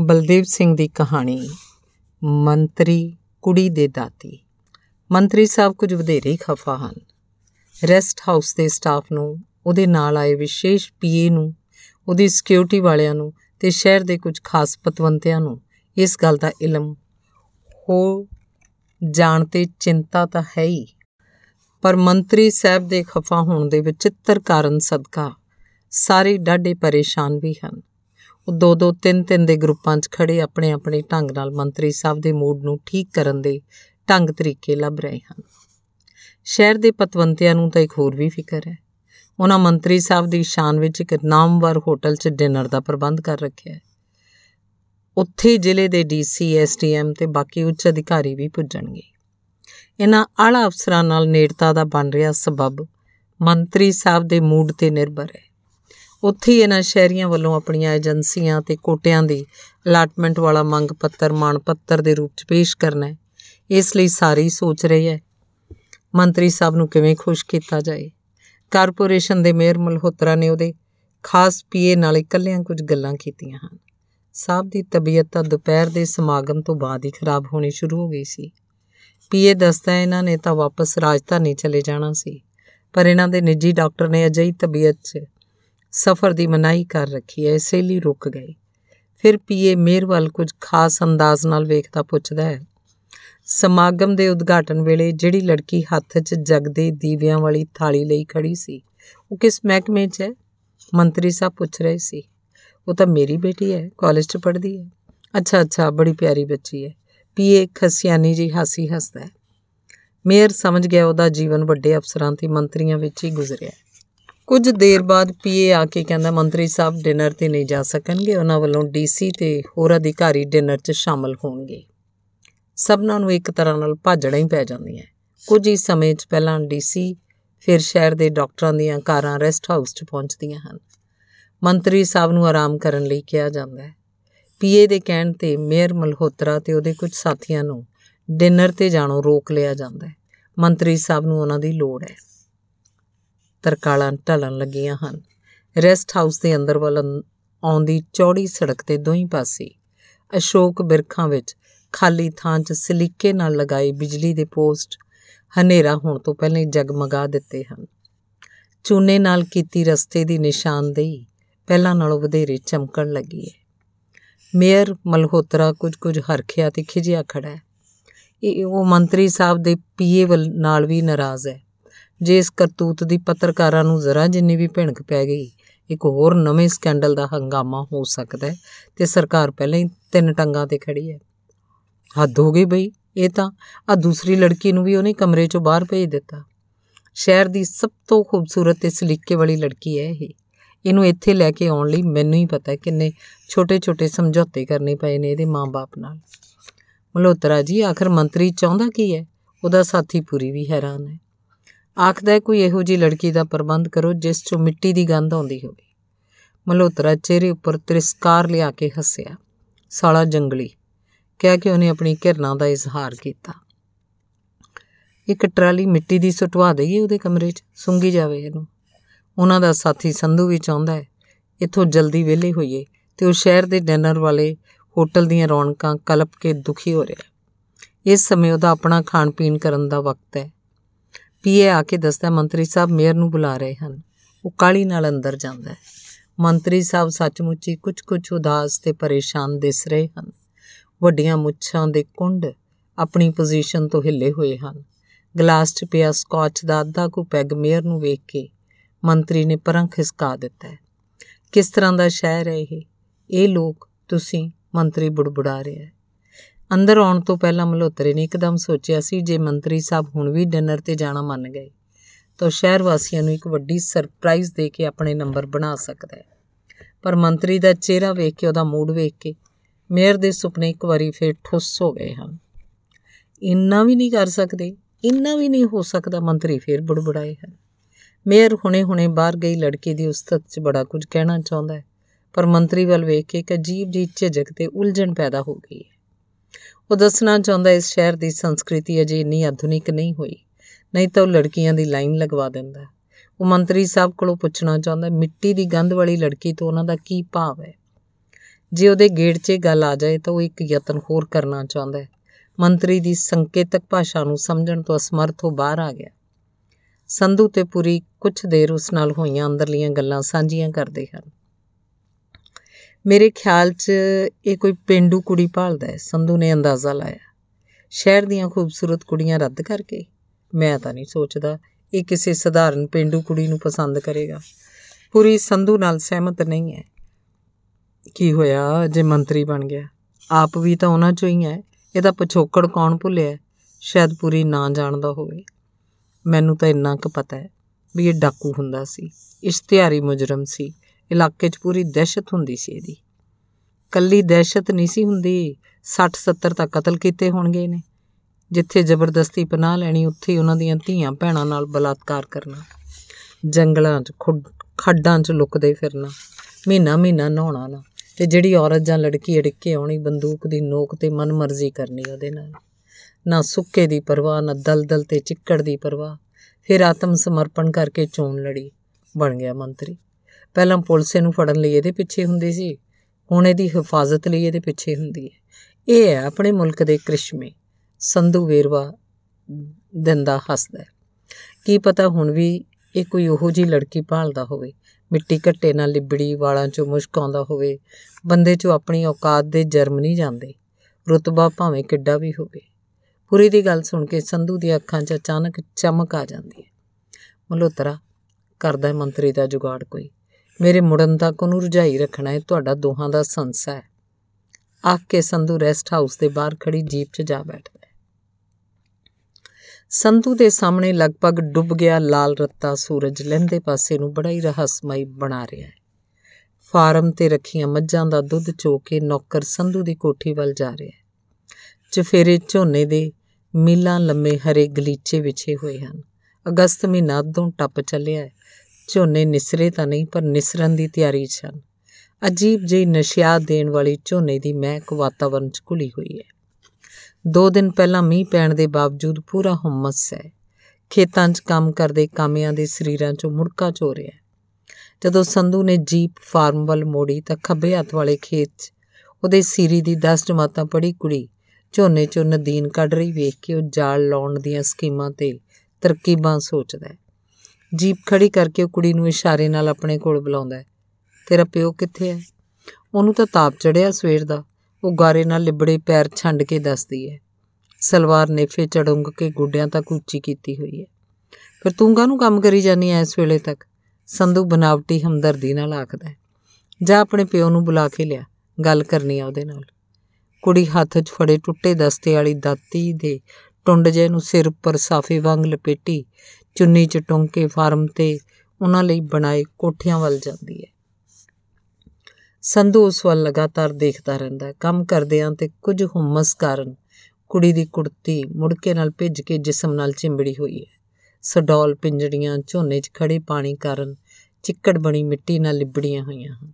ਬਲਦੇਵ ਸਿੰਘ ਦੀ ਕਹਾਣੀ, ਮੰਤਰੀ ਕੁੜੀ ਦੇ ਦਾਤੀ। ਮੰਤਰੀ ਸਾਹਿਬ ਕੁਝ ਵਧੇਰੇ ਖਫਾ ਹਨ। ਰੈਸਟ ਹਾਊਸ ਦੇ ਸਟਾਫ ਨੂੰ, ਉਹਦੇ ਨਾਲ ਆਏ ਵਿਸ਼ੇਸ਼ ਪੀਏ ਨੂੰ, ਉਹਦੀ ਸਿਕਿਉਰਿਟੀ ਵਾਲਿਆਂ ਨੂੰ ਤੇ ਸ਼ਹਿਰ ਦੇ ਕੁਝ ਖਾਸ ਪਤਵੰਤਿਆਂ ਨੂੰ ਇਸ ਗੱਲ ਦਾ ਇਲਮ, ਹੋ ਜਾਣ ਤੇ ਚਿੰਤਾ ਤਾਂ ਹੈ ਹੀ। ਪਰ ਮੰਤਰੀ ਸਾਹਿਬ ਦੇ ਖਫਾ ਹੋਣ ਦੇ ਵਿਚਿੱਤਰ ਕਾਰਨ ਸਦਕਾ ਸਾਰੇ ਡਾਢੇ ਪਰੇਸ਼ਾਨ ਵੀ ਹਨ। ਉਹ ਦੋ ਦੋ ਤਿੰਨ ਤਿੰਨ ਦੇ ਗਰੁੱਪਾਂ 'ਚ ਖੜੇ ਆਪਣੇ ਆਪਣੇ ਢੰਗ ਨਾਲ ਮੰਤਰੀ ਸਾਹਿਬ ਦੇ ਮੂਡ ਨੂੰ ਠੀਕ ਕਰਨ ਦੇ ਢੰਗ ਤਰੀਕੇ ਲੱਭ ਰਹੇ ਹਨ। ਸ਼ਹਿਰ ਦੇ ਪਤਵੰਤਿਆਂ ਨੂੰ ਤਾਂ ਇੱਕ ਹੋਰ ਵੀ ਫਿਕਰ ਹੈ। ਉਹਨਾਂ ਮੰਤਰੀ ਸਾਹਿਬ ਦੀ ਸ਼ਾਨ ਵਿੱਚ ਇੱਕ ਨਾਮਵਰ ਹੋਟਲ 'ਚ ਡਿਨਰ ਦਾ ਪ੍ਰਬੰਧ ਕਰ ਰੱਖਿਆ ਹੈ। ਉੱਥੇ ਜ਼ਿਲ੍ਹੇ ਦੇ ਡੀਸੀ ਐਸਟੀਐਮ ਤੇ ਬਾਕੀ ਉੱਚ ਅਧਿਕਾਰੀ ਵੀ ਪੁੱਜਣਗੇ। ਇਹਨਾਂ ਆਲਾ ਅਫਸਰਾਂ ਨਾਲ ਨੇੜਤਾ ਦਾ ਬਣ ਰਿਹਾ ਸਬਬ ਮੰਤਰੀ ਸਾਹਿਬ ਦੇ ਮੂਡ ਤੇ ਨਿਰਭਰ ਹੈ। ਉੱਥੇ ਹੀ ਇਹਨਾਂ ਸ਼ਹਿਰੀਆਂ ਵੱਲੋਂ ਆਪਣੀਆਂ ਏਜੰਸੀਆਂ ਤੇ ਕੋਟਿਆਂ ਦੀ ਅਲਾਟਮੈਂਟ ਵਾਲਾ ਮੰਗ ਪੱਤਰ, ਮਾਣ ਪੱਤਰ ਦੇ ਰੂਪ 'ਚ ਪੇਸ਼ ਕਰਨਾ ਹੈ। ਇਸ ਲਈ ਸਾਰੇ ਸੋਚ ਰਹੇ ਹੈ। ਮੰਤਰੀ ਸਾਹਿਬ ਨੂੰ ਕਿਵੇਂ ਖੁਸ਼ ਕੀਤਾ ਜਾਏ? ਕਾਰਪੋਰੇਸ਼ਨ ਦੇ ਮੇਅਰ ਮਲਹੋਤਰਾ ਨੇ ਉਹਦੇ ਖਾਸ ਪੀਏ ਨਾਲ ਇਕੱਲਿਆਂ ਕੁਝ ਗੱਲਾਂ ਕੀਤੀਆਂ ਹਨ। ਸਾਹਿਬ ਦੀ ਤਬੀਅਤ ਤਾਂ ਦੁਪਹਿਰ ਦੇ ਸਮਾਗਮ ਤੋਂ ਬਾਅਦ ਹੀ ਖਰਾਬ ਹੋਣੀ ਸ਼ੁਰੂ ਹੋ ਗਈ ਸੀ। ਪੀਏ ਦੱਸਦਾ ਇਹਨਾਂ ਨੇ ਤਾਂ ਵਾਪਸ ਰਾਜਧਾਨੀ ਚਲੇ ਜਾਣਾ ਸੀ। ਪਰ ਇਹਨਾਂ ਦੇ ਨਿੱਜੀ ਡਾਕਟਰ ਨੇ ਅਜਿਹੀ ਤਬੀਅਤ 'ਚ ਸਫ਼ਰ ਦੀ ਮਨਾਈ ਕਰ ਰੱਖੀ ਹੈ ਇਸੇ ਲਈ ਰੁਕ ਗਏ ਫਿਰ ਪੀਏ ਮੇਰ ਵੱਲ ਕੁਝ ਖਾਸ ਅੰਦਾਜ਼ ਨਾਲ ਵੇਖਦਾ ਪੁੱਛਦਾ ਹੈ, ਸਮਾਗਮ ਦੇ ਉਦਘਾਟਨ ਵੇਲੇ ਜਿਹੜੀ ਲੜਕੀ ਹੱਥ 'ਚ ਜਗਦੇ ਦੀਵਿਆਂ ਵਾਲੀ ਥਾਲੀ ਲਈ ਖੜੀ ਸੀ, ਉਹ ਕਿਸ ਮਹਿਕਮੇ 'ਚ ਹੈ? ਮੰਤਰੀ ਸਾਹਿਬ ਪੁੱਛ ਰਹੇ ਸੀ। ਉਹ ਤਾਂ ਮੇਰੀ ਬੇਟੀ ਹੈ, ਕਾਲਜ 'ਚ ਪੜ੍ਹਦੀ ਹੈ। ਅੱਛਾ ਅੱਛਾ, ਬੜੀ ਪਿਆਰੀ ਬੱਚੀ ਹੈ। ਪੀਏ ਖਸਿਆਨੀ ਜੀ ਹਾਸੀ ਹੱਸਦਾ ਹੈ। ਮੇਅਰ ਸਮਝ ਗਿਆ ਉਹਦਾ ਜੀਵਨ ਵੱਡੇ ਅਫਸਰਾਂ ਤੇ ਮੰਤਰੀਆਂ ਵਿੱਚ ਹੀ ਗੁਜ਼ਰਿਆ। ਕੁਝ ਦੇਰ ਬਾਅਦ ਪੀਏ ਆ ਕੇ ਕਹਿੰਦਾ, ਮੰਤਰੀ ਸਾਹਿਬ, ਡਿਨਰ ਤੇ ਨਹੀਂ ਜਾ ਸਕਣਗੇ। ਉਹਨਾਂ ਵੱਲੋਂ ਡੀਸੀ ਤੇ ਹੋਰ ਅਧਿਕਾਰੀ ਡਿਨਰ 'ਚ ਸ਼ਾਮਲ ਹੋਣਗੇ। ਸਭਨਾਂ ਨੂੰ ਇੱਕ ਤਰ੍ਹਾਂ ਨਾਲ ਭਾਜੜਾਂ ਹੀ ਪੈ ਜਾਂਦੀਆਂ ਕੁਝ ਹੀ ਸਮੇਂ 'ਚ ਪਹਿਲਾਂ ਡੀਸੀ, ਫਿਰ ਸ਼ਹਿਰ ਦੇ ਡਾਕਟਰਾਂ ਦੀਆਂ ਕਾਰਾਂ ਰੈਸਟ ਹਾਊਸ 'ਚ ਪਹੁੰਚਦੀਆਂ ਹਨ। ਮੰਤਰੀ ਸਾਹਿਬ ਨੂੰ ਆਰਾਮ ਕਰਨ ਲਈ ਕਿਹਾ ਜਾਂਦਾ ਹੈ। ਪੀਏ ਦੇ ਕਹਿਣ ਤੇ ਮੇਅਰ ਮਲਹੋਤਰਾ ਤੇ ਉਹਦੇ ਕੁਝ ਸਾਥੀਆਂ ਨੂੰ ਡਿਨਰ ਤੇ ਜਾਣੋਂ ਰੋਕ ਲਿਆ ਜਾਂਦਾ ਹੈ। ਮੰਤਰੀ ਸਾਹਿਬ ਨੂੰ ਉਹਨਾਂ ਦੀ ਲੋੜ ਹੈ। ਤਰਕਾਲਾਂ ਢਲਣ ਲੱਗੀਆਂ ਹਨ। ਰੈਸਟ ਹਾਊਸ ਦੇ ਅੰਦਰ ਵੱਲ ਆਉਂਦੀ ਚੌੜੀ ਸੜਕ ਤੇ ਦੋਹੀਂ ਪਾਸੇ, ਅਸ਼ੋਕ ਬਿਰਖਾਂ ਵਿੱਚ ਖਾਲੀ ਥਾਂ 'ਚ ਸਲੀਕੇ ਨਾਲ ਲਗਾਏ ਬਿਜਲੀ ਦੇ ਪੋਸਟ ਹਨੇਰਾ ਹੋਣ ਤੋਂ ਪਹਿਲਾਂ ਹੀ ਜਗਮਗਾ ਦਿੱਤੇ ਹਨ। ਚੂਨੇ ਨਾਲ ਕੀਤੀ ਰਸਤੇ ਦੀ ਨਿਸ਼ਾਨਦੇਹੀ ਪਹਿਲਾਂ ਨਾਲੋਂ ਵਧੇਰੇ ਚਮਕਣ ਲੱਗੀ ਹੈ। ਮੇਅਰ ਮਲਹੋਤਰਾ ਕੁਝ ਕੁਝ ਹਰਖਿਆ ਤੇ ਖਿਜਿਆ ਖੜਾ ਹੈ। ਇਹ, ਉਹ ਮੰਤਰੀ ਸਾਹਿਬ ਦੇ ਪੀਏ ਨਾਲ ਵੀ ਨਾਰਾਜ਼ ਹੈ। ਜੇ ਇਸ ਕਰਤੂਤ ਦੀ ਪੱਤਰਕਾਰਾਂ ਨੂੰ ਜ਼ਰਾ ਜਿੰਨੀ ਵੀ ਭਿਣਕ ਪੈ ਗਈ, ਇੱਕ ਹੋਰ ਨਵੇਂ ਸਕੈਂਡਲ ਦਾ ਹੰਗਾਮਾ ਹੋ ਸਕਦਾ ਹੈ ਤੇ ਸਰਕਾਰ ਪਹਿਲਾਂ ਹੀ ਤਿੰਨ ਟੰਗਾਂ ਤੇ ਖੜੀ ਹੈ। ਹੱਦ ਹੋ ਗਈ ਬਈ, ਇਹ ਤਾਂ ਆ ਦੂਸਰੀ ਲੜਕੀ ਨੂੰ ਵੀ ਉਹਨੇ ਕਮਰੇ ਚੋਂ ਬਾਹਰ ਭੇਜ ਦਿੱਤਾ। ਸ਼ਹਿਰ ਦੀ ਸਭ ਤੋਂ ਖੂਬਸੂਰਤ ਤੇ ਸਲੀਕੇ ਵਾਲੀ ਲੜਕੀ ਹੈ ਇਹ। ਇਹਨੂੰ ਇੱਥੇ ਲੈ ਕੇ ਆਉਣ ਲਈ ਮੈਨੂੰ ਹੀ ਪਤਾ ਕਿੰਨੇ ਛੋਟੇ-ਛੋਟੇ ਸਮਝੌਤੇ ਕਰਨੇ ਪਏ ਨੇ ਇਹਦੇ ਮਾਂ-ਬਾਪ ਨਾਲ। ਮਲੋਤਰਾ ਜੀ, ਆਖਰ ਮੰਤਰੀ ਚਾਹੁੰਦਾ ਕੀ ਹੈ? ਉਹਦਾ ਸਾਥੀ ਪੂਰੀ ਵੀ ਹੈਰਾਨ ਹੈ। ਆਖਦਾ ਕੋਈ ਇਹੋ ਜੀ ਲੜਕੀ ਦਾ ਪ੍ਰਬੰਧ ਕਰੋ ਜਿਸ ਚੋਂ ਮਿੱਟੀ ਦੀ ਗੰਧ ਆਉਂਦੀ ਹੋਵੇ। ਮਲੋਤਰਾ ਚਿਹਰੇ ਉੱਪਰ ਤ੍ਰਿਸਕਾਰ ਲਿਆ ਕੇ ਹੱਸਿਆ। ਸਾਲਾ ਜੰਗਲੀ। ਕਿਹਾ ਕਿ ਉਹਨੇ ਆਪਣੀ ਘਿਰਨਾ ਦਾ ਇਜ਼ਹਾਰ ਕੀਤਾ। ਇੱਕ ਟਰਾਲੀ ਮਿੱਟੀ ਦੀ ਸੁਟਵਾ ਦੇਈਏ ਉਹਦੇ ਕਮਰੇ 'ਚ, ਸੁੰਗੀ ਜਾਵੇ ਇਹਨੂੰ। ਉਹਨਾਂ ਦਾ ਸਾਥੀ ਸੰਧੂ ਵੀ ਚਾਹੁੰਦਾ ਹੈ, ਇੱਥੋਂ ਜਲਦੀ ਵਿਹਲੇ ਹੋਈਏ ਤੇ ਉਹ ਸ਼ਹਿਰ ਦੇ ਡਿਨਰ ਵਾਲੇ ਹੋਟਲ ਦੀਆਂ ਰੌਣਕਾਂ ਕਲਪ ਕੇ ਦੁਖੀ ਹੋ ਰਿਹਾ ਇਸ ਸਮੇਂ ਉਹਦਾ ਆਪਣਾ ਖਾਣ ਪੀਣ ਕਰਨ ਦਾ ਵਕਤ ਹੈ। ਪੀਏ ਆ ਕੇ ਦੱਸਦਾ, ਮੰਤਰੀ ਸਾਹਿਬ ਮੇਅਰ ਨੂੰ ਬੁਲਾ ਰਹੇ ਹਨ। ਉਹ ਕਾਲੀ ਨਾਲ ਅੰਦਰ ਜਾਂਦਾ ਹੈ। ਮੰਤਰੀ ਸਾਹਿਬ ਸੱਚਮੁੱਚ ਹੀ ਕੁਝ-ਕੁਝ ਉਦਾਸ ਤੇ ਪਰੇਸ਼ਾਨ ਦਿਸ ਰਹੇ ਹਨ। ਵੱਡੀਆਂ ਮੁੱਛਾਂ ਦੇ ਕੁੰਡ ਆਪਣੀ ਪੋਜੀਸ਼ਨ ਤੋਂ ਹਿੱਲੇ ਹੋਏ ਹਨ। ਗਲਾਸ 'ਚ ਪਿਆ ਸਕਾਚ ਦਾ ਅੱਧਾ ਕੁ ਪੈਗ ਮੇਅਰ ਨੂੰ ਵੇਖ ਕੇ ਮੰਤਰੀ ਨੇ ਪਰਾਂ ਖਿਸਕਾ ਦਿੱਤਾ ਕਿਸ ਤਰ੍ਹਾਂ ਦਾ ਸ਼ਹਿਰ ਹੈ ਇਹ? ਇਹ ਲੋਕ ਤੁਸੀਂ ਮੰਤਰੀ ਬੁੜਬੁੜਾ ਰਿਹਾ ਹੈ। ਅੰਦਰ ਆਉਣ ਤੋਂ ਪਹਿਲਾਂ ਮਲੋਤਰੇ ਨੇ ਇੱਕਦਮ ਸੋਚਿਆ ਸੀ, ਜੇ ਮੰਤਰੀ ਸਾਹਿਬ ਹੁਣ ਵੀ ਡਿਨਰ ਤੇ ਜਾਣਾ ਮੰਨ ਗਏ, ਤਾਂ ਸ਼ਹਿਰ ਵਾਸੀਆਂ ਨੂੰ ਇੱਕ ਵੱਡੀ ਸਰਪ੍ਰਾਈਜ਼ ਦੇ ਕੇ ਆਪਣੇ ਨੰਬਰ ਬਣਾ ਸਕਦਾ ਹੈ। ਪਰ ਮੰਤਰੀ ਦਾ ਚਿਹਰਾ ਵੇਖ ਕੇ, ਉਹਦਾ ਮੂਡ ਵੇਖ ਕੇ ਮੇਅਰ ਦੇ ਸੁਪਨੇ ਇੱਕ ਵਾਰੀ ਫੇਰ ਠੁੱਸ ਹੋ ਗਏ ਹਨ। ਇੰਨਾ ਵੀ ਨਹੀਂ ਕਰ ਸਕਦੇ, ਇੰਨਾ ਵੀ ਨਹੀਂ ਹੋ ਸਕਦਾ, ਮੰਤਰੀ ਫੇਰ ਬੁੜਬੁੜਾਏ ਹਨ। ਮੇਅਰ ਹੁਣੇ-ਹੁਣੇ ਬਾਹਰ ਗਈ, ਲੜਕੀ ਦੀ ਉਸਤਤ 'ਚ ਬੜਾ ਕੁਝ ਕਹਿਣਾ ਚਾਹੁੰਦਾ ਹੈ, ਪਰ ਮੰਤਰੀ ਵੱਲ ਵੇਖ ਕੇ ਇੱਕ ਅਜੀਬ ਜਿਹੀ ਝਿਜਕ ਤੇ ਉਲਝਣ ਪੈਦਾ ਹੋ ਗਈ ਹੈ। ਉਹ ਦੱਸਣਾ ਚਾਹੁੰਦਾ ਇਸ ਸ਼ਹਿਰ ਦੀ ਸੰਸਕ੍ਰਿਤੀ ਅਜੇ ਇੰਨੀ ਆਧੁਨਿਕ ਨਹੀਂ ਹੋਈ। ਨਹੀਂ ਤਾਂ ਉਹ ਲੜਕੀਆਂ ਦੀ ਲਾਈਨ ਲਗਵਾ ਦਿੰਦਾ ਉਹ ਮੰਤਰੀ ਸਾਹਿਬ ਕੋਲੋਂ ਪੁੱਛਣਾ ਚਾਹੁੰਦਾ ਮਿੱਟੀ ਦੀ ਗੰਧ ਵਾਲੀ ਲੜਕੀ ਤੋਂ ਉਹਨਾਂ ਦਾ ਕੀ ਭਾਵ ਹੈ? ਜੇ ਉਹਦੇ ਗੇੜ 'ਚ ਇਹ ਗੱਲ ਆ ਜਾਏ ਤਾਂ ਉਹ ਇੱਕ ਯਤਨ ਹੋਰ ਕਰਨਾ ਚਾਹੁੰਦਾ ਹੈ। ਮੰਤਰੀ ਦੀ ਸੰਕੇਤਕ ਭਾਸ਼ਾ ਨੂੰ ਸਮਝਣ ਤੋਂ ਅਸਮਰਥ ਹੋ ਬਾਹਰ ਆ ਗਿਆ। ਸੰਧੂ ਤੇ ਪੂਰੀ ਕੁਝ ਦੇਰ ਉਸ ਨਾਲ ਹੋਈਆਂ ਅੰਦਰਲੀਆਂ ਗੱਲਾਂ ਸਾਂਝੀਆਂ ਕਰਦੇ ਹਨ। ਮੇਰੇ ਖਿਆਲ 'ਚ ਇਹ ਕੋਈ ਪਿੰਡੂ ਕੁੜੀ ਭਾਲਦਾ ਹੈ। ਸੰਧੂ ਨੇ ਅੰਦਾਜ਼ਾ ਲਾਇਆ। ਸ਼ਹਿਰ ਦੀਆਂ ਖੂਬਸੂਰਤ ਕੁੜੀਆਂ ਰੱਦ ਕਰਕੇ। ਮੈਂ ਤਾਂ ਨਹੀਂ ਸੋਚਦਾ ਇਹ ਕਿਸੇ ਸਧਾਰਨ ਪਿੰਡੂ ਕੁੜੀ ਨੂੰ ਪਸੰਦ ਕਰੇਗਾ। ਪੂਰੀ ਸੰਧੂ ਨਾਲ ਸਹਿਮਤ ਨਹੀਂ ਹੈ। ਕੀ ਹੋਇਆ? ਜੇ ਮੰਤਰੀ ਬਣ ਗਿਆ। ਆਪ ਵੀ ਤਾਂ ਉਹਨਾਂ ਚੋਂ ਹੀ ਹੈ। ਇਹਦਾ ਪਿਛੋਕੜ ਕੌਣ ਭੁੱਲਿਆ? ਸ਼ਾਇਦ ਪੂਰੀ ਨਾ ਜਾਣਦਾ ਹੋਵੇ। ਮੈਨੂੰ ਤਾਂ ਇੰਨਾ ਕੁ ਪਤਾ ਹੈ ਵੀ ਇਹ ਡਾਕੂ ਹੁੰਦਾ ਸੀ। ਇਸ਼ਤਿਹਾਰੀ ਮੁਜਰਮ ਸੀ। ਇਲਾਕੇ 'ਚ ਪੂਰੀ ਦਹਿਸ਼ਤ ਹੁੰਦੀ ਸੀ ਇਹਦੀ। ਕੱਲੀ ਦਹਿਸ਼ਤ ਨਹੀਂ ਸੀ ਹੁੰਦੀ 60 70 ਤਾਂ ਕਤਲ ਕੀਤੇ ਹੋਣਗੇ ਨੇ ਜਿੱਥੇ ਜ਼ਬਰਦਸਤੀ ਪਨਾਹ ਲੈਣੀ, ਉੱਥੇ ਉਹਨਾਂ ਦੀਆਂ ਧੀਆਂ ਭੈਣਾਂ ਨਾਲ ਬਲਾਤਕਾਰ ਕਰਨਾ। ਜੰਗਲਾਂ 'ਚ, ਖੱਡਾਂ 'ਚ ਲੁਕਦੇ ਫਿਰਨਾ। ਮਹੀਨਾ ਮਹੀਨਾ ਨਹਾਉਣਾ ਨਾ। ਤੇ ਜਿਹੜੀ ਔਰਤ ਜਾਂ ਲੜਕੀ ਅੜਿੱਕੇ ਕੇ ਆਉਣੀ, ਬੰਦੂਕ ਦੀ ਨੋਕ ਤੇ ਮਨਮਰਜ਼ੀ ਕਰਨੀ ਉਹਦੇ ਨਾਲ। ਨਾ ਸੁੱਕੇ ਦੀ ਪਰਵਾਹ, ਨਾ ਦਲਦਲ ਤੇ ਚਿੱਕੜ ਦੀ ਪਰਵਾਹ। ਫਿਰ ਆਤਮ ਸਮਰਪਣ ਕਰਕੇ ਚੋਣ ਲੜੀ। ਬਣ ਗਿਆ ਮੰਤਰੀ। ਪਹਿਲਾਂ ਪੁਲਿਸ ਨੂੰ ਫੜਨ ਲਈ ਇਹਦੇ ਪਿੱਛੇ ਹੁੰਦੀ ਸੀ, ਹੁਣ ਇਹਦੀ ਹਿਫਾਜ਼ਤ ਲਈ ਇਹਦੇ ਪਿੱਛੇ ਹੁੰਦੀ ਹੈ। ਇਹ ਹੈ ਆਪਣੇ ਮੁਲਕ ਦੇ ਕ੍ਰਿਸ਼ਮੇ, ਸੰਧੂ ਵੇਰਵਾ ਦਿੰਦਾ ਹੱਸਦਾ ਕੀ ਪਤਾ ਹੁਣ ਵੀ ਇਹ ਕੋਈ ਉਹੋ ਜੀ ਲੜਕੀ ਭਾਲਦਾ ਹੋਵੇ, ਮਿੱਟੀ ਘੱਟੇ ਨਾਲ ਲਿਬੜੀ, ਵਾਲਾਂ 'ਚੋਂ ਮੁਸ਼ਕ ਆਉਂਦਾ ਹੋਵੇ, ਬੰਦੇ 'ਚੋਂ ਆਪਣੀ ਔਕਾਤ ਦੇ ਜਰਮ ਨਹੀਂ ਜਾਂਦੇ, ਰਤਬਾ ਭਾਵੇਂ ਕਿੱਡਾ ਵੀ ਹੋਵੇ। ਪੂਰੀ ਦੀ ਗੱਲ ਸੁਣ ਕੇ ਸੰਧੂ ਦੀ ਅੱਖਾਂ 'ਚ ਅਚਾਨਕ ਚਮਕ ਆ ਜਾਂਦੀ ਹੈ। ਮਲੋਤਰਾ ਕਰਦਾ ਮੰਤਰੀ ਦਾ ਜੁਗਾੜ ਕੋਈ। ਮੇਰੇ ਮੁੜਨ ਤੱਕ ਉਹਨੂੰ ਰੁਝਾਈ ਰੱਖਣਾ ਹੈ ਤੁਹਾਡਾ ਦੋਹਾਂ ਦਾ ਸੰਸਾ ਹੈ। ਆਖ ਕੇ ਸੰਧੂ ਰੈਸਟ ਹਾਊਸ ਦੇ ਬਾਹਰ ਖੜੀ ਜੀਪ 'ਚ ਜਾ ਬੈਠਦਾ ਹੈ। ਸੰਧੂ ਦੇ ਸਾਹਮਣੇ ਲਗਭਗ ਡੁੱਬ ਗਿਆ ਲਾਲ ਰੱਤਾ ਸੂਰਜ ਲਹਿੰਦੇ ਪਾਸੇ ਨੂੰ ਬੜਾ ਹੀ ਰਹੱਸਮਈ ਬਣਾ ਰਿਹਾ ਹੈ। ਫਾਰਮ ਤੇ ਰੱਖੀਆਂ ਮੱਝਾਂ ਦਾ ਦੁੱਧ ਚੋ ਕੇ ਨੌਕਰ ਸੰਧੂ ਦੀ ਕੋਠੀ ਵੱਲ ਜਾ ਰਿਹਾ ਹੈ। ਚਫੇਰੇ ਝੋਨੇ ਦੇ ਮੀਲਾਂ ਲੰਮੇ ਹਰੇ ਗਲੀਚੇ ਵਿਛੇ ਹੋਏ ਹਨ। ਅਗਸਤ ਮਹੀਨਾ ਤੋਂ ਟੱਪ ਚੱਲਿਆ ਹੈ। ਝੋਨੇ ਨਿਸਰੇ ਤਾਂ ਨਹੀਂ, ਪਰ ਨਿਸਰਨ ਦੀ ਤਿਆਰੀ 'ਚ ਹਨ। ਅਜੀਬ ਜਿਹੀ ਨਸ਼ਿਆ ਦੇਣ ਵਾਲੀ ਝੋਨੇ ਦੀ ਮਹਿਕ ਵਾਤਾਵਰਣ 'ਚ ਘੁਲੀ ਹੋਈ ਹੈ। ਦੋ ਦਿਨ ਪਹਿਲਾਂ ਮੀਂਹ ਪੈਣ ਦੇ ਬਾਵਜੂਦ ਪੂਰਾ ਹਮਸ ਹੈ। ਖੇਤਾਂ 'ਚ ਕੰਮ ਕਰਦੇ ਕਾਮਿਆਂ ਦੇ ਸਰੀਰਾਂ 'ਚੋਂ ਮੁੜਕਾ ਚੋ ਰਿਹਾ ਜਦੋਂ ਸੰਧੂ ਨੇ ਜੀਪ ਫਾਰਮ ਵੱਲ ਮੋੜੀ ਤਾਂ ਖੱਬੇ ਹੱਥ ਵਾਲੇ ਖੇਤ 'ਚ ਉਹਦੇ ਸੀਰੀ ਦੀ 10 ਜਮਾਤਾਂ ਪੜੀ ਕੁੜੀ ਝੋਨੇ 'ਚੋਂ ਨਦੀਨ ਕੱਢ ਰਹੀ ਵੇਖ ਕੇ ਉਹ ਜਾਲ ਲਾਉਣ ਦੀਆਂ ਸਕੀਮਾਂ ਤੇ ਤਰਕੀਬਾਂ ਸੋਚਦਾ ਹੈ। ਜੀਪ ਖੜੀ ਕਰਕੇ ਉਹ ਕੁੜੀ ਨੂੰ ਇਸ਼ਾਰੇ ਨਾਲ ਆਪਣੇ ਕੋਲ ਬੁਲਾਉਂਦਾ ਤੇਰਾ ਪਿਓ ਕਿੱਥੇ ਹੈ? ਉਹਨੂੰ ਤਾਂ ਤਾਪ ਚੜਿਆ ਸਵੇਰ ਦਾ। ਉਹ ਗਾਰੇ ਨਾਲ ਲਿਬੜੇ ਪੈਰ ਛੰਡ ਕੇ ਦੱਸਦੀ ਹੈ। ਸਲਵਾਰ ਨੇਫੇ ਚੜੁੰਗ ਕੇ ਗੁੱਡਿਆਂ ਤੱਕ ਉੱਚੀ ਕੀਤੀ ਹੋਈ ਹੈ। ਫਿਰ ਤੂੰ ਕਾਹਨੂੰ ਕੰਮ ਕਰੀ ਜਾਨੀ ਐ ਇਸ ਵੇਲੇ ਤੱਕ? ਸੰਧੂ ਬਨਾਵਟੀ ਹਮਦਰਦੀ ਨਾਲ ਆਖਦਾ ਜਾ ਆਪਣੇ ਪਿਓ ਨੂੰ ਬੁਲਾ ਕੇ ਲਿਆ। ਗੱਲ ਕਰਨੀ ਆ ਉਹਦੇ ਨਾਲ। ਕੁੜੀ ਹੱਥ 'ਚ ਫੜੇ ਟੁੱਟੇ ਦਸਤੇ ਵਾਲੀ ਦਾਤੀ ਦੇ ਟੁੰਡ ਜੇ ਨੂੰ ਸਿਰ ਉੱਪਰ ਸਾਫੇ ਵਾਂਗ ਲਪੇਟੀ ਚੁੰਨੀ 'ਚ ਟੋਂਕੇ ਫਾਰਮ ਤੇ ਉਹਨਾਂ ਲਈ ਬਣਾਏ ਕੋਠਿਆਂ ਵੱਲ ਜਾਂਦੀ ਹੈ। ਸੰਧੂ ਉਸ ਵੱਲ ਲਗਾਤਾਰ ਦੇਖਦਾ ਰਹਿੰਦਾ ਕੰਮ ਕਰਦਿਆਂ ਤੇ ਕੁਝ ਹੁਮਸ ਕਾਰਨ ਕੁੜੀ ਦੀ ਕੁੜਤੀ ਮੁੜਕੇ ਨਾਲ ਭਿੱਜ ਕੇ ਜਿਸਮ ਨਾਲ ਚਿੰਬੜੀ ਹੋਈ ਹੈ। ਸਡੌਲ ਪਿੰਜੜੀਆਂ ਝੋਨੇ 'ਚ ਖੜੇ ਪਾਣੀ ਕਾਰਨ ਚਿੱਕੜ ਬਣੀ ਮਿੱਟੀ ਨਾਲ ਲਿਬੜੀਆਂ ਹੋਈਆਂ ਹਨ।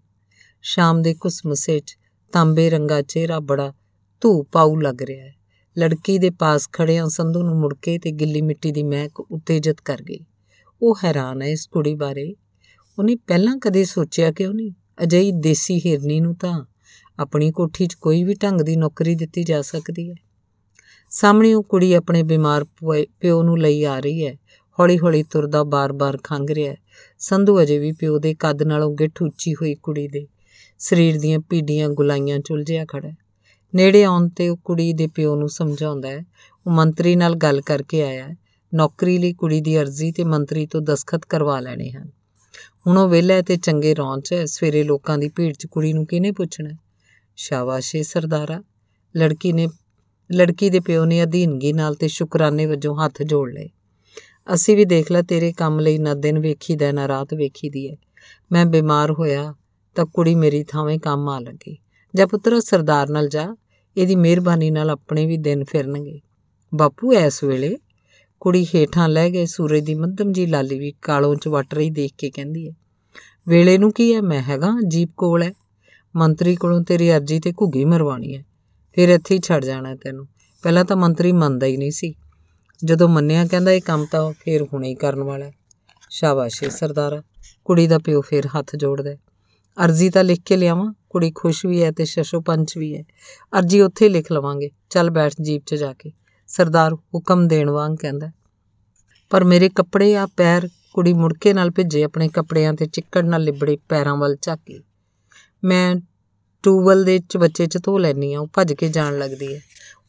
ਸ਼ਾਮ ਦੇ ਕੁਸਮਸੇ 'ਚ ਤਾਂਬੇ ਰੰਗਾ ਚਿਹਰਾ ਬੜਾ ਧੂ ਪਾਉ ਲੱਗ ਰਿਹਾ ਹੈ। ਲੜਕੀ ਦੇ ਪਾਸ ਖੜਿਆਂ ਸੰਧੂ ਨੂੰ ਮੁੜ ਕੇ ਤੇ ਗਿੱਲੀ ਮਿੱਟੀ ਦੀ ਮਹਿਕ ਉਤੇਜਿਤ ਕਰ ਗਈ। ਉਹ ਹੈਰਾਨ ਹੈ ਇਸ ਕੁੜੀ ਬਾਰੇ। ਉਹਨੇ ਪਹਿਲਾਂ ਕਦੇ ਸੋਚਿਆ ਕਿ ਉਹ ਨਹੀਂ? ਅਜਿਹੀ ਦੇਸੀ ਹਿਰਨੀ ਨੂੰ ਤਾਂ ਆਪਣੀ ਕੋਠੀ 'ਚ ਕੋਈ ਵੀ ਢੰਗ ਦੀ ਨੌਕਰੀ ਦਿੱਤੀ ਜਾ ਸਕਦੀ ਹੈ। ਸਾਹਮਣੇ ਉਹ ਕੁੜੀ ਆਪਣੇ ਬਿਮਾਰ ਪਿਓ ਨੂੰ ਲਈ ਆ ਰਹੀ ਹੈ। ਹੌਲੀ-ਹੌਲੀ ਤੁਰਦਾ ਬਾਰ-ਬਾਰ ਖੰਗ ਰਿਹਾ ਹੈ। ਸੰਧੂ ਅਜੇ ਵੀ ਪਿਓ ਦੇ ਕੱਦ ਨਾਲੋਂ ਗਿੱਠ ਉੱਚੀ ਹੋਈ ਕੁੜੀ ਦੇ ਸਰੀਰ ਦੀਆਂ ਪੀੜੀਆਂ ਗੁਲਾਈਆਂ ਚੁਲਝਿਆ ਖੜਾ ਹੈ। ਨੇੜੇ ਆਉਣ ਤੇ ਉਹ ਕੁੜੀ ਦੇ ਪਿਓ ਨੂੰ ਸਮਝਾਉਂਦਾ ਹੈ। ਉਹ ਮੰਤਰੀ ਨਾਲ ਗੱਲ ਕਰਕੇ ਆਇਆ ਹੈ। ਨੌਕਰੀ ਲਈ ਕੁੜੀ ਦੀ ਅਰਜ਼ੀ ਤੇ ਮੰਤਰੀ ਤੋਂ ਦਸਖਤ ਕਰਵਾ ਲੈਣੇ ਹਨ। ਹੁਣ ਉਹ ਵਿਹਲਾ ਤੇ ਚੰਗੇ ਰੌਂ 'ਚ ਸਵੇਰੇ ਲੋਕਾਂ ਦੀ ਭੀੜ 'ਚ ਕੁੜੀ ਨੂੰ ਕਿਹਨੇ ਪੁੱਛਣਾ ਸ਼ਾਬਾਸ਼ੇ ਸਰਦਾਰਾ। ਲੜਕੀ ਨੇ, ਲੜਕੀ ਦੇ ਪਿਓ ਨੇ ਅਧੀਨਗੀ ਨਾਲ ਤੇ ਸ਼ੁਕਰਾਨੇ ਵਜੋਂ ਹੱਥ ਜੋੜ ਲਏ। ਅਸੀਂ ਵੀ ਦੇਖ ਲੈ ਤੇਰੇ ਕੰਮ ਲਈ ਨਾ ਦਿਨ ਵੇਖੀਦਾ, ਨਾ ਰਾਤ ਵੇਖੀਦੀ ਹੈ ਮੈਂ ਬਿਮਾਰ ਹੋਇਆ ਤਾਂ ਕੁੜੀ ਮੇਰੀ ਥਾਵੇਂ ਕੰਮ ਆ ਲੱਗੀ। ਜਾਂ ਪੁੱਤਰ, ਸਰਦਾਰ ਨਾਲ ਜਾ। ਇਹਦੀ ਮਿਹਰਬਾਨੀ ਨਾਲ ਆਪਣੇ ਵੀ ਦਿਨ ਫਿਰਨਗੇ। ਬਾਪੂ ਐਸ ਵੇਲੇ ਕੁੜੀ ਹੇਠਾਂ ਲੈ ਗਏ ਸੂਰਜ ਦੀ ਮੱਧਮ ਜੀ ਲਾਲੀ ਵੀ ਕਾਲੋਂ ਚ ਵਟ ਰਹੀ ਦੇਖ ਕੇ ਕਹਿੰਦੀ ਹੈ, ਵੇਲੇ ਨੂੰ ਕੀ ਹੈ? ਮੈਂ ਹੈਗਾ, ਜੀਪ ਕੋਲ ਹੈ। ਮੰਤਰੀ ਕੋਲੋਂ ਤੇਰੀ ਅਰਜੀ ਤੇ ਘੁੱਗੀ ਮਰਵਾਣੀ ਹੈ। ਫਿਰ ਇੱਥੇ ਹੀ ਛੱਡ ਜਾਣਾ ਤੈਨੂੰ। ਪਹਿਲਾਂ ਤਾਂ ਮੰਤਰੀ ਮੰਨਦਾ ਹੀ ਨਹੀਂ ਸੀ। ਜਦੋਂ ਮੰਨਿਆ ਕਹਿੰਦਾ ਇਹ ਕੰਮ ਤਾਂ ਫੇਰ ਹੁਣੇ ਹੀ ਕਰਨ ਵਾਲਾ ਸ਼ਾਬਾਸ਼ੇ ਸਰਦਾਰ। ਕੁੜੀ ਦਾ ਪਿਓ ਫੇਰ ਹੱਥ ਜੋੜਦਾ ਅਰਜ਼ੀ ਤਾਂ ਲਿਖ ਕੇ ਲਿਆਵਾਂ। ਕੁੜੀ ਖੁਸ਼ ਵੀ ਹੈ ਤੇ ਸ਼ਸ਼ੋ ਪੰਚ ਵੀ ਹੈ। ਅਰਜੀ ਉੱਥੇ ਹੀ ਲਿਖ ਲਵਾਂਗੇ। ਚੱਲ ਬੈਠ ਜੀਪ 'ਚ ਜਾ ਕੇ। ਸਰਦਾਰ ਹੁਕਮ ਦੇਣ ਵਾਂਗ ਕਹਿੰਦਾ, ਪਰ ਮੇਰੇ ਕੱਪੜੇ ਆ ਪੈਰ। ਕੁੜੀ ਮੁੜਕੇ ਨਾਲ ਭਿੱਜੇ ਆਪਣੇ ਕੱਪੜਿਆਂ ਤੇ ਚਿੱਕੜ ਨਾਲ ਲਿਬੜੇ ਪੈਰਾਂ ਵੱਲ ਝਾਕੀ। ਮੈਂ ਟੂਵਲ ਦੇ ਚ ਬੱਚੇ ਚ ਧੋ ਲੈਣੀ ਆ ਉਹ ਭੱਜ ਕੇ ਜਾਣ ਲੱਗਦੀ ਹੈ।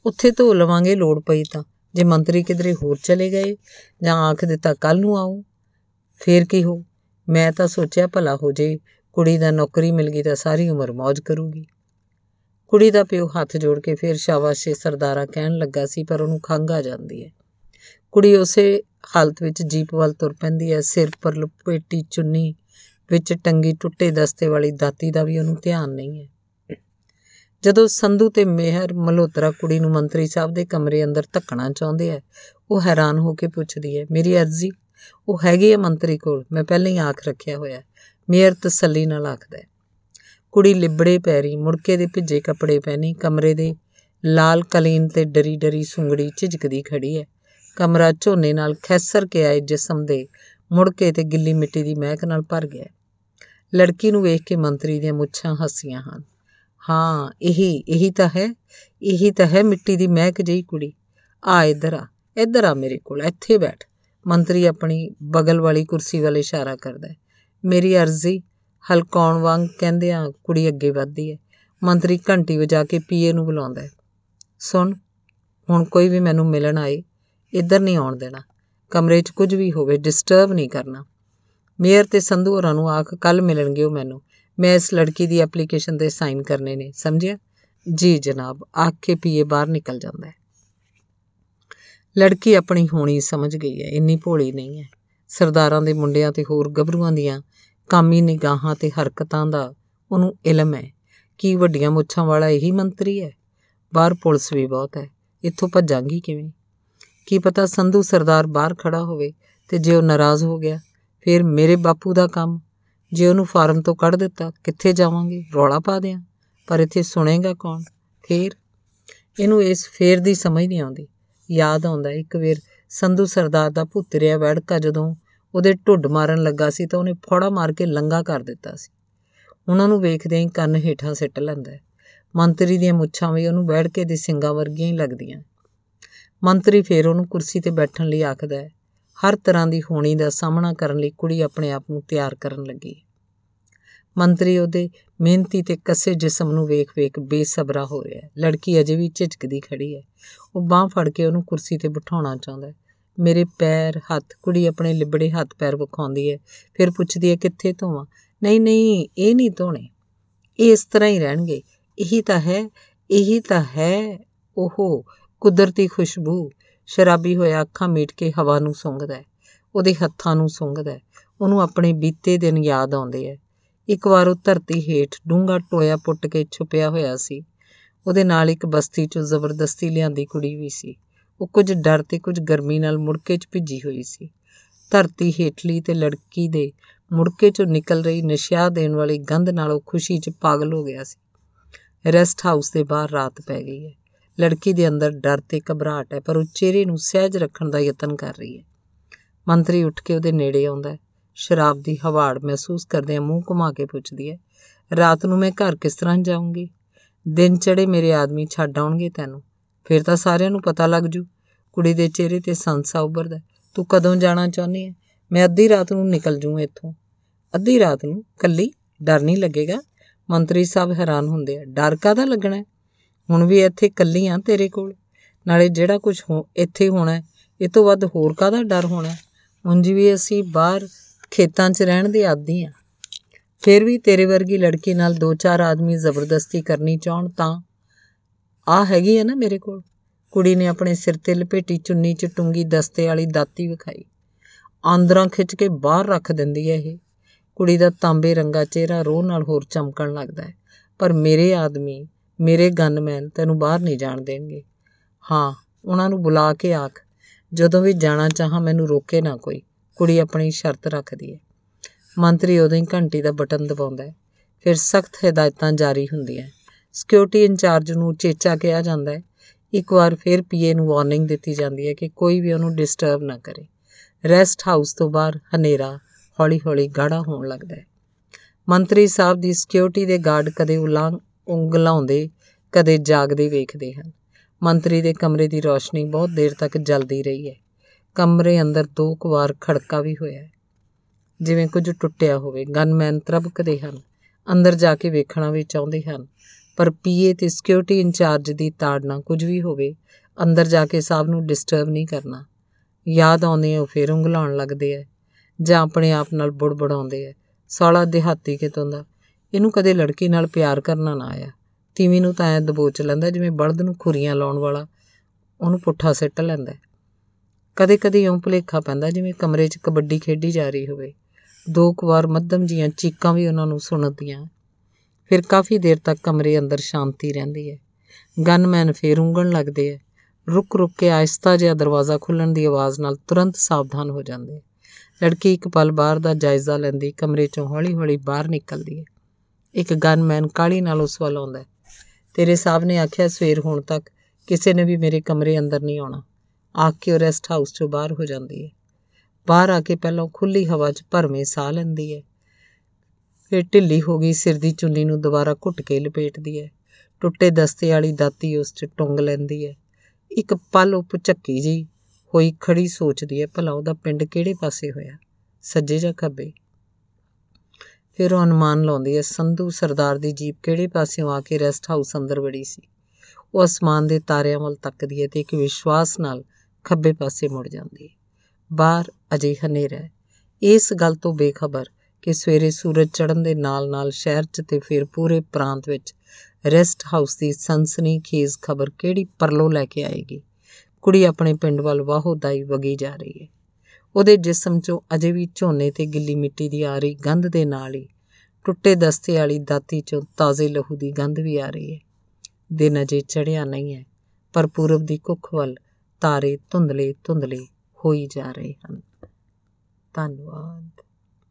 ਉੱਥੇ ਧੋ ਲਵਾਂਗੇ, ਲੋੜ ਪਈ ਤਾਂ। ਜੇ ਮੰਤਰੀ ਕਿਧਰੇ ਹੋਰ ਚਲੇ ਗਏ ਜਾਂ ਆਖ ਦਿੱਤਾ ਕੱਲ ਨੂੰ ਆਓ ਫੇਰ ਕੀ ਹੋ? ਮੈਂ ਤਾਂ ਸੋਚਿਆ ਭਲਾ ਹੋ ਜੇ ਕੁੜੀ ਦਾ ਨੌਕਰੀ ਮਿਲ ਗਈ ਤਾਂ ਸਾਰੀ ਉਮਰ ਮौज ਕਰੂਗੀ। ਕੁੜੀ ਦਾ ਪਿਓ ਹੱਥ ਜੋੜ ਕੇ ਫੇਰ ਸ਼ਾਬਾਸ਼ੇ ਸਰਦਾਰਾ ਕਹਿਣ ਲੱਗਾ ਸੀ, ਪਰ ਉਹਨੂੰ ਖੰਘ ਆ ਜਾਂਦੀ ਹੈ। ਕੁੜੀ ਉਸੇ ਹਾਲਤ ਵਿੱਚ ਜੀਪ ਵੱਲ ਤੁਰ ਪੈਂਦੀ ਹੈ। ਸਿਰ ਪਰ ਲਪੇਟੀ ਚੁੰਨੀ ਵਿੱਚ ਟੰਗੀ ਟੁੱਟੇ ਦਸਤੇ ਵਾਲੀ ਦਾਤੀ ਦਾ ਵੀ ਉਹਨੂੰ ਧਿਆਨ ਨਹੀਂ ਹੈ। ਜਦੋਂ ਸੰਧੂ ਤੇ ਮਿਹਰ ਮਲਹੋਤਰਾ ਕੁੜੀ ਨੂੰ ਮੰਤਰੀ ਸਾਹਿਬ ਦੇ ਕਮਰੇ ਅੰਦਰ ਧੱਕਣਾ ਚਾਹੁੰਦੇ ਆ ਉਹ ਹੈਰਾਨ ਹੋ ਕੇ ਪੁੱਛਦੀ ਹੈ, ਮੇਰੀ ਅਰਜ਼ੀ? ਉਹ ਹੈਗੀ ਹੈ ਮੰਤਰੀ ਕੋਲ, ਮੈਂ ਪਹਿਲਾਂ ਹੀ ਆਖ ਰੱਖਿਆ ਹੋਇਆ ਮੇਅਰ ਤਸੱਲੀ ਨਾਲ ਆਖਦਾ ਕੁੜੀ ਲਿਬੜੇ ਪੈਰੀ ਮੁੜਕੇ ਦੇ ਭਿੱਜੇ ਕੱਪੜੇ ਪਹਿਨੀ, ਕਮਰੇ ਦੇ ਲਾਲ ਕਲੀਨ ਤੇ ਡਰੀ ਡਰੀ ਸੁੰਗੜੀ ਝਿਜਕਦੀ ਖੜੀ ਹੈ। ਕਮਰਾ ਝੋਨੇ ਨਾਲ ਖੈਸਰ ਕੇ ਆਏ ਜਿਸਮ ਦੇ ਮੁੜਕੇ ਤੇ ਗਿੱਲੀ ਮਿੱਟੀ ਦੀ ਮਹਿਕ ਨਾਲ ਭਰ ਗਿਆ ਲੜਕੀ ਨੂੰ ਵੇਖ ਕੇ ਮੰਤਰੀ ਦੀਆਂ ਮੁੱਛਾਂ ਹੱਸੀਆਂ ਹਨ। ਹਾਂ, ਇਹੀ ਇਹੀ ਤਾਂ ਹੈ, ਇਹੀ ਤਾਂ ਹੈ ਮਿੱਟੀ ਦੀ ਮਹਿਕ ਜਿਹੀ ਕੁੜੀ। ਆ ਇੱਧਰ ਆ ਇੱਧਰ ਆ ਮੇਰੇ ਕੋਲ, ਇੱਥੇ ਬੈਠ। ਮੰਤਰੀ ਆਪਣੀ ਬਗਲ ਵਾਲੀ ਕੁਰਸੀ ਵੱਲ ਇਸ਼ਾਰਾ ਕਰਦਾ ਹੈ। ਮੇਰੀ ਅਰਜ਼ੀ ਹਲਕਾਉਣ ਵਾਂਗ ਕਹਿੰਦੇ ਆ ਕੁੜੀ ਅੱਗੇ ਵੱਧਦੀ ਹੈ। ਮੰਤਰੀ ਘੰਟੀ ਵਜਾ ਕੇ ਪੀਏ ਨੂੰ ਬੁਲਾਉਂਦਾ ਹੈ। ਸੁਣ, ਹੁਣ ਕੋਈ ਵੀ ਮੈਨੂੰ ਮਿਲਣ ਆਏ, ਇੱਧਰ ਨਹੀਂ ਆਉਣ ਦੇਣਾ। ਕਮਰੇ 'ਚ ਕੁਝ ਵੀ ਹੋਵੇ ਡਿਸਟਰਬ ਨਹੀਂ ਕਰਨਾ। ਮੇਅਰ ਤੇ ਸੰਧੂ ਹੋਰਾਂ ਨੂੰ ਆਖ ਕੱਲ ਮਿਲਣਗੇ ਉਹ ਮੈਨੂੰ। ਮੈਂ ਇਸ ਲੜਕੀ ਦੀ ਐਪਲੀਕੇਸ਼ਨ ਤੇ ਸਾਈਨ ਕਰਨੇ ਨੇ, ਸਮਝਿਆ? ਜੀ, ਜਨਾਬ, ਆਖ ਕੇ ਪੀਏ ਬਾਹਰ ਨਿਕਲ ਜਾਂਦਾ ਹੈ। ਲੜਕੀ ਆਪਣੀ ਹੋਣੀ ਸਮਝ ਗਈ ਹੈ, ਇੰਨੀ ਭੋਲੀ ਨਹੀਂ ਹੈ। ਸਰਦਾਰਾਂ ਦੇ ਮੁੰਡਿਆਂ ਤੇ ਹੋਰ ਗੱਭਰੂਆਂ ਦੀਆਂ ਕਾਮੀ ਨਿਗਾਹਾਂ ਤੇ ਹਰਕਤਾਂ ਦਾ ਉਹਨੂੰ ਇਲਮ ਹੈ। ਕਿ ਵੱਡੀਆਂ ਮੁੱਛਾਂ ਵਾਲਾ ਇਹੀ ਮੰਤਰੀ ਹੈ? ਬਾਹਰ ਪੁਲਿਸ ਵੀ ਬਹੁਤ ਹੈ। ਇੱਥੋਂ ਭੱਜਾਂਗੀ ਕਿਵੇਂ? ਕੀ ਪਤਾ ਸੰਧੂ ਸਰਦਾਰ ਬਾਹਰ ਖੜਾ ਹੋਵੇ ਤੇ ਜੇ ਉਹ ਨਾਰਾਜ਼ ਹੋ ਗਿਆ, ਫਿਰ ਮੇਰੇ ਬਾਪੂ ਦਾ ਕੰਮ। ਜੇ ਉਹਨੂੰ ਫਾਰਮ ਤੋਂ ਕੱਢ ਦਿੱਤਾ, ਕਿੱਥੇ ਜਾਵਾਂਗੇ? ਰੌਲਾ ਪਾ ਦਿਆਂ। ਪਰ ਇੱਥੇ ਸੁਣੇਗਾ ਕੌਣ? ਫੇਰ? ਇਹਨੂੰ ਇਸ ਫੇਰ ਦੀ ਸਮਝ ਨਹੀਂ ਆਉਂਦੀ। ਯਾਦ ਆਉਂਦਾ, ਇੱਕ ਵੇਰ ਸੰਧੂ ਸਰਦਾਰ ਦਾ ਪੁੱਤਰਿਆ ਵੜਕਾ ਜਦੋਂ ਉਹਦੇ ਢੁੱਡ ਮਾਰਨ ਲੱਗਾ ਸੀ ਤਾਂ ਉਹਨੇ ਫੋੜਾ ਮਾਰ ਕੇ ਲੰਗਾ ਕਰ ਦਿੱਤਾ ਸੀ। ਉਹਨਾਂ ਨੂੰ ਵੇਖਦੇ ਹੀ ਕੰਨ ਹੇਠਾਂ ਸਿੱਟ ਲੈਂਦਾ ਮੰਤਰੀ ਦੀਆਂ ਮੁੱਛਾਂ ਵੀ ਉਹਨੂੰ ਬੈਠ ਕੇ ਦੇ ਸਿੰਘਾਂ ਵਰਗੀਆਂ ਹੀ ਲੱਗਦੀਆਂ। ਮੰਤਰੀ ਫੇਰ ਉਹਨੂੰ ਕੁਰਸੀ ਤੇ ਬੈਠਣ ਲਈ ਆਖਦਾ ਹੈ। ਹਰ ਤਰ੍ਹਾਂ ਦੀ ਹੋਣੀ ਦਾ ਸਾਹਮਣਾ ਕਰਨ ਲਈ ਕੁੜੀ ਆਪਣੇ ਆਪ ਨੂੰ ਤਿਆਰ ਕਰਨ ਲੱਗੀ ਮੰਤਰੀ ਉਹਦੇ ਮਿਹਨਤੀ ਤੇ ਕੱਸੇ ਜਿਸਮ ਨੂੰ ਵੇਖ-ਵੇਖ ਬੇਸਬਰਾ ਹੋ ਰਿਹਾ ਹੈ। ਲੜਕੀ ਅਜੇ ਵੀ ਝਿਜਕਦੀ ਖੜੀ ਹੈ। ਉਹ ਬਾਹ ਫੜ ਕੇ ਉਹਨੂੰ ਕੁਰਸੀ ਤੇ ਬਿਠਾਉਣਾ ਚਾਹੁੰਦਾ ਹੈ। ਮੇਰੇ ਪੈਰ ਹੱਥ, ਕੁੜੀ ਆਪਣੇ ਲਿਬੜੇ ਹੱਥ ਪੈਰ ਵਿਖਾਉਂਦੀ ਹੈ ਫਿਰ ਪੁੱਛਦੀ ਹੈ ਕਿੱਥੇ ਧੋਵਾਂ? ਨਹੀਂ ਨਹੀਂ, ਇਹ ਨਹੀਂ ਧੋਣੇ। ਇਹ ਇਸ ਤਰ੍ਹਾਂ ਹੀ ਰਹਿਣਗੇ। ਇਹੀ ਤਾਂ ਹੈ, ਇਹੀ ਤਾਂ ਹੈ ਉਹ ਕੁਦਰਤੀ ਖੁਸ਼ਬੂ। ਸ਼ਰਾਬੀ ਹੋਇਆ ਅੱਖਾਂ ਮੀਟ ਕੇ ਹਵਾ ਨੂੰ ਸੁੰਘਦਾ ਹੈ ਉਹਦੇ ਹੱਥਾਂ ਨੂੰ ਸੁੰਘਦਾ ਹੈ ਉਹਨੂੰ ਆਪਣੇ ਬੀਤੇ ਦਿਨ ਯਾਦ ਆਉਂਦੇ ਐ ਇੱਕ ਵਾਰ ਉਹ ਧਰਤੀ ਹੇਠ ਡੂੰਗਾ ਟੋਇਆ ਪੁੱਟ ਕੇ ਛੁਪਿਆ ਹੋਇਆ ਸੀ। ਉਹਦੇ ਨਾਲ ਇੱਕ ਬਸਤੀ 'ਚੋਂ ਜ਼ਬਰਦਸਤੀ ਲਿਆਂਦੀ ਕੁੜੀ ਵੀ ਸੀ। ਉਹ ਕੁਝ ਡਰ ਤੇ ਕੁਝ ਗਰਮੀ ਨਾਲ ਮੁੜਕੇ 'ਚ ਭਿੱਜੀ ਹੋਈ ਸੀ। ਧਰਤੀ ਹੇਠਲੀ ਤੇ ਲੜਕੀ ਦੇ ਮੁੜਕੇ 'ਚੋਂ ਨਿਕਲ ਰਹੀ ਨਸ਼ਾ ਦੇਣ ਵਾਲੀ ਗੰਧ ਨਾਲ ਉਹ ਖੁਸ਼ੀ 'ਚ ਪਾਗਲ ਹੋ ਗਿਆ ਸੀ। ਰੈਸਟ ਹਾਊਸ ਦੇ ਬਾਹਰ ਰਾਤ ਪੈ ਗਈ ਹੈ। ਲੜਕੀ ਦੇ ਅੰਦਰ ਡਰ ਤੇ ਘਬਰਾਹਟ ਹੈ, ਪਰ ਉਹ ਚਿਹਰੇ ਨੂੰ ਸਹਿਜ ਰੱਖਣ ਦਾ ਯਤਨ ਕਰ ਰਹੀ ਹੈ। ਮੰਤਰੀ ਉੱਠ ਕੇ ਉਹਦੇ ਨੇੜੇ ਆਉਂਦਾ ਹੈ। ਸ਼ਰਾਬ ਦੀ ਹਵਾੜ ਮਹਿਸੂਸ ਕਰਦੇ ਮੂੰਹ ਘੁਮਾ ਕੇ ਪੁੱਛਦੀ ਹੈ, ਰਾਤ ਨੂੰ ਮੈਂ ਘਰ ਕਿਸ ਤਰ੍ਹਾਂ ਜਾਊਂਗੀ? ਦਿਨ ਚੜੇ ਮੇਰੇ ਆਦਮੀ ਛੱਡ ਆਉਣਗੇ ਤੈਨੂੰ। ਫਿਰ ਤਾਂ ਸਾਰਿਆਂ ਨੂੰ ਪਤਾ ਲੱਗ ਜੂ, ਕੁੜੀ ਦੇ ਚਿਹਰੇ ਤੇ ਸੰਸਾ ਉੱਭਰਦਾ ਤੂੰ ਕਦੋਂ ਜਾਣਾ ਚਾਹੁੰਦੀ ਹੈ? ਮੈਂ ਅੱਧੀ ਰਾਤ ਨੂੰ ਨਿਕਲ ਜੂ ਇੱਥੋਂ। ਅੱਧੀ ਰਾਤ ਨੂੰ? ਕੱਲੀ? ਡਰ ਨਹੀਂ ਲੱਗੇਗਾ? ਮੰਤਰੀ ਸਾਹਿਬ ਹੈਰਾਨ ਹੁੰਦੇ ਆ। ਡਰ ਕਾਦਾ ਲੱਗਣਾ ਹੁਣ ਵੀ ਇੱਥੇ ਕੱਲੀ ਆ ਤੇਰੇ ਕੋਲ? ਨਾਲੇ ਜਿਹੜਾ ਕੁਝ ਇੱਥੇ ਹੋਣਾ ਇਹ ਤੋਂ ਵੱਧ ਹੋਰ ਕਾਦਾ ਡਰ ਹੋਣਾ ਉਂਝ ਵੀ ਅਸੀਂ ਬਾਹਰ ਖੇਤਾਂ 'ਚ ਰਹਿਣ ਦੇ ਆਦੀ ਆ। ਫਿਰ ਵੀ ਤੇਰੇ ਵਰਗੀ ਲੜਕੀ ਨਾਲ ਦੋ ਚਾਰ ਆਦਮੀ ਜ਼ਬਰਦਸਤੀ ਕਰਨੀ ਚਾਹਣ ਤਾਂ ਆ ਹੈਗੀ ਹੈ ਨਾ ਮੇਰੇ ਕੋਲ। ਕੁੜੀ ਨੇ ਆਪਣੇ ਸਿਰ ਤੇ ਲਪੇਟੀ ਚੁੰਨੀ 'ਚ ਟੁੰਗੀ ਦਸਤੇ ਵਾਲੀ ਦਾਤੀ ਵਿਖਾਈ। ਆਂਦਰਾਂ ਖਿੱਚ ਕੇ ਬਾਹਰ ਰੱਖ ਦਿੰਦੀ ਹੈ ਇਹ। ਕੁੜੀ ਦਾ ਤਾਂਬੇ ਰੰਗਾ ਚਿਹਰਾ ਰੋਹ ਨਾਲ ਹੋਰ ਚਮਕਣ ਲੱਗਦਾ ਹੈ ਪਰ ਮੇਰੇ ਆਦਮੀ, ਮੇਰੇ ਗਨਮੈਨ ਤੈਨੂੰ ਬਾਹਰ ਨਹੀਂ ਜਾਣ ਦੇਣਗੇ। ਹਾਂ, ਉਹਨਾਂ ਨੂੰ ਬੁਲਾ ਕੇ ਆਖ, ਜਦੋਂ ਵੀ ਜਾਣਾ ਚਾਹਾਂ ਮੈਨੂੰ ਰੋਕੇ ਨਾ ਕੋਈ ਕੁੜੀ ਆਪਣੀ ਸ਼ਰਤ ਰੱਖਦੀ ਹੈ ਮੰਤਰੀ ਉਦੋਂ ਹੀ ਘੰਟੀ ਦਾ ਬਟਨ ਦਬਾਉਂਦਾ ਹੈ ਫਿਰ ਸਖਤ ਹਦਾਇਤਾਂ ਜਾਰੀ ਹੁੰਦੀਆਂ ਸਿਕਿਉਰਿਟੀ ਇੰਚਾਰਜ ਨੂੰ ਚੇਚਾ ਕਿਹਾ ਜਾਂਦਾ ਹੈ। ਇੱਕ ਵਾਰ ਫਿਰ ਪੀਏ ਨੂੰ ਵਾਰਨਿੰਗ ਦਿੱਤੀ ਜਾਂਦੀ ਹੈ ਕਿ ਕੋਈ ਵੀ ਉਹਨੂੰ ਡਿਸਟਰਬ ਨਾ ਕਰੇ। ਰੈਸਟ ਹਾਊਸ ਤੋਂ ਬਾਹਰ ਹਨੇਰਾ, ਹੌਲੀ-ਹੌਲੀ ਗਾੜਾ ਹੋਣ ਲੱਗਦਾ ਹੈ। ਮੰਤਰੀ ਸਾਹਿਬ ਦੀ ਸਿਕਿਉਰਿਟੀ ਦੇ ਗਾਰਡ ਕਦੇ ਉਲਾਂ, ਉਂਗਲਾਉਂਦੇ, ਕਦੇ ਜਾਗਦੇ ਵੇਖਦੇ ਹਨ। ਮੰਤਰੀ ਦੇ ਕਮਰੇ ਦੀ ਰੋਸ਼ਨੀ ਬਹੁਤ ਦੇਰ ਤੱਕ ਜਲਦੀ ਰਹੀ ਹੈ। ਕਮਰੇ ਅੰਦਰ ਦੋ ਕੁ ਵਾਰ ਖੜਕਾ ਵੀ ਹੋਇਆ ਹੈ। ਜਿਵੇਂ ਕੁਝ ਟੁੱਟਿਆ ਹੋਵੇ, ਗਨਮੈਨ ਤਰਬਕਦੇ ਹਨ, ਅੰਦਰ ਜਾ ਕੇ ਵੇਖਣਾ ਵੀ ਚਾਹੁੰਦੇ ਹਨ। ਪਰ ਪੀਏ ਤੇ ਸਿਕਿਉਰਿਟੀ ਇੰਚਾਰਜ ਦੀ ਤਾੜਨਾ ਕੁਝ ਵੀ ਹੋਵੇ, ਅੰਦਰ ਜਾ ਕੇ ਸਾਹਿਬ ਨੂੰ ਡਿਸਟਰਬ ਨਹੀਂ ਕਰਨਾ। ਯਾਦ ਆਉਂਦੇ ਉਹ ਫੇਰ ਉਂਗਲਾਉਣ ਲੱਗਦੇ ਐ, ਜਾਂ ਆਪਣੇ ਆਪ ਨਾਲ ਬੁੜਬੜਾਉਂਦੇ ਐ। ਸਾਲਾ ਦਿਹਾਤੀ ਕਿਤੋਂ ਦਾ, ਇਹਨੂੰ ਕਦੇ ਲੜਕੀ ਨਾਲ ਪਿਆਰ ਕਰਨਾ ਨਾ ਆਇਆ। ਤੀਵੀਂ ਨੂੰ ਤਾਂ ਐ ਦਬੋਚ ਲੈਂਦਾ ਜਿਵੇਂ ਬਲਦ ਨੂੰ ਖੁਰੀਆਂ ਲਾਉਣ ਵਾਲਾ, ਉਹਨੂੰ ਪੁੱਠਾ ਸਿੱਟ ਲੈਂਦਾ ਕਦੇ ਕਦੇ ਇਉਂ ਭੁਲੇਖਾ ਪੈਂਦਾ ਜਿਵੇਂ ਕਮਰੇ 'ਚ ਕਬੱਡੀ ਖੇਡੀ ਜਾ ਰਹੀ ਹੋਵੇ। ਦੋ ਕੁ ਵਾਰ ਮੱਧਮ ਜੀਆਂ ਚੀਕਾਂ ਵੀ ਉਹਨਾਂ ਨੂੰ ਸੁਣਦੀਆਂ ਫਿਰ ਕਾਫੀ ਦੇਰ ਤੱਕ ਕਮਰੇ ਅੰਦਰ ਸ਼ਾਂਤੀ ਰਹਿੰਦੀ ਹੈ। ਗਨਮੈਨ ਫੇਰ ਉਂਗਣ ਲੱਗਦੇ ਐ ਰੁਕ ਰੁਕ ਕੇ ਆਹਿਸਤਾ ਜਿਹਾ ਦਰਵਾਜ਼ਾ ਖੁੱਲਣ ਦੀ ਆਵਾਜ਼ ਨਾਲ ਤੁਰੰਤ ਸਾਵਧਾਨ ਹੋ ਜਾਂਦੇ ਲੜਕੀ ਇੱਕ ਪਲ ਬਾਹਰ ਦਾ ਜਾਇਜ਼ਾ ਲੈਂਦੀ ਕਮਰੇ ਚੋਂ ਹੌਲੀ-ਹੌਲੀ ਬਾਹਰ ਨਿਕਲਦੀ ਹੈ। ਇੱਕ ਗਨਮੈਨ ਕਾਲੀ ਨਾਲ ਉਸ ਵੱਲ ਆਉਂਦਾ ਹੈ। ਤੇਰੇ ਸਾਹਿਬ ਨੇ ਆਖਿਆ, ਸਵੇਰ ਹੋਣ ਤੱਕ ਕਿਸੇ ਨੇ ਵੀ ਮੇਰੇ ਕਮਰੇ ਅੰਦਰ ਨਹੀਂ ਆਉਣਾ। ਆਖ ਕੇ ਉਹ ਰੈਸਟ ਹਾਊਸ ਚੋਂ ਬਾਹਰ ਹੋ ਜਾਂਦੀ ਹੈ। ਬਾਹਰ ਆ ਕੇ ਪਹਿਲਾਂ ਖੁੱਲੀ ਹਵਾ 'ਚ ਭਰਵੇਂ ਸਾਹ ਲੈਂਦੀ ਹੈ। ਫਿਰ ਢਿੱਲੀ ਹੋ ਗਈ, ਸਿਰ ਦੀ ਚੁੰਨੀ ਨੂੰ ਦੁਬਾਰਾ ਘੁੱਟ ਕੇ ਲਪੇਟਦੀ ਹੈ ਟੁੱਟੇ ਦਸਤੇ ਵਾਲੀ ਦਾਤੀ ਉਸ 'ਚ ਟੁੰਗ ਲੈਂਦੀ ਹੈ ਇੱਕ ਪਲ ਉਹ ਝੱਕੀ ਜੀ ਹੋਈ ਖੜੀ ਸੋਚਦੀ ਹੈ ਭਲਾ ਉਹਦਾ ਪਿੰਡ ਕਿਹੜੇ ਪਾਸੇ ਹੋਇਆ? ਸੱਜੇ ਜਾਂ ਖੱਬੇ? ਫਿਰ ਉਹ ਅਨੁਮਾਨ ਲਾਉਂਦੀ ਹੈ ਸੰਧੂ ਸਰਦਾਰ ਦੀ ਜੀਪ ਕਿਹੜੇ ਪਾਸਿਓਂ ਆ ਕੇ ਰੈਸਟ ਹਾਊਸ ਅੰਦਰ ਵੜੀ ਸੀ? ਉਹ ਅਸਮਾਨ ਦੇ ਤਾਰਿਆਂ ਵੱਲ ਤੱਕਦੀ ਹੈ ਤੇ ਇੱਕ ਵਿਸ਼ਵਾਸ ਨਾਲ ਖੱਬੇ ਪਾਸੇ ਮੁੜ ਜਾਂਦੀ ਹੈ ਬਾਹਰ ਅਜੇ ਹਨੇਰਾ ਹੈ ਇਸ ਗੱਲ ਤੋਂ ਬੇਖਬਰ ਕਿ ਸਵੇਰੇ ਸੂਰਜ ਚੜ੍ਹਨ ਦੇ ਨਾਲ-ਨਾਲ ਸ਼ਹਿਰ 'ਚ ਤੇ ਫਿਰ ਪੂਰੇ ਪ੍ਰਾਂਤ ਵਿੱਚ ਰੈਸਟ ਹਾਊਸ ਦੀ ਸਨਸਨੀ ਖੇਜ਼ ਖਬਰ ਕਿਹੜੀ ਪਰਲੋ ਲੈ ਕੇ ਆਏਗੀ? ਕੁੜੀ ਆਪਣੇ ਪਿੰਡ ਵੱਲ ਵਾਹੋਦਾਈ ਵਗੀ ਜਾ ਰਹੀ ਹੈ ਉਹਦੇ ਜਿਸਮ 'ਚੋਂ ਅਜੇ ਵੀ ਝੋਨੇ ਤੇ ਗਿੱਲੀ ਮਿੱਟੀ ਦੀ ਆ ਰਹੀ ਗੰਧ ਦੇ ਨਾਲ ਹੀ ਟੁੱਟੇ ਦਸਤੇ ਵਾਲੀ ਦਾਤੀ 'ਚੋਂ ਤਾਜ਼ੇ ਲਹੂ ਦੀ ਗੰਧ ਵੀ ਆ ਰਹੀ ਹੈ ਦਿਨ ਅਜੇ ਚੜਿਆ ਨਹੀਂ ਹੈ, ਪਰ ਪੂਰਬ ਦੀ ਕੁੱਖ ਵੱਲ ਤਾਰੇ ਧੁੰਦਲੇ ਧੁੰਦਲੇ ਹੋਈ ਜਾ ਰਹੇ ਹਨ। ਧੰਨਵਾਦ।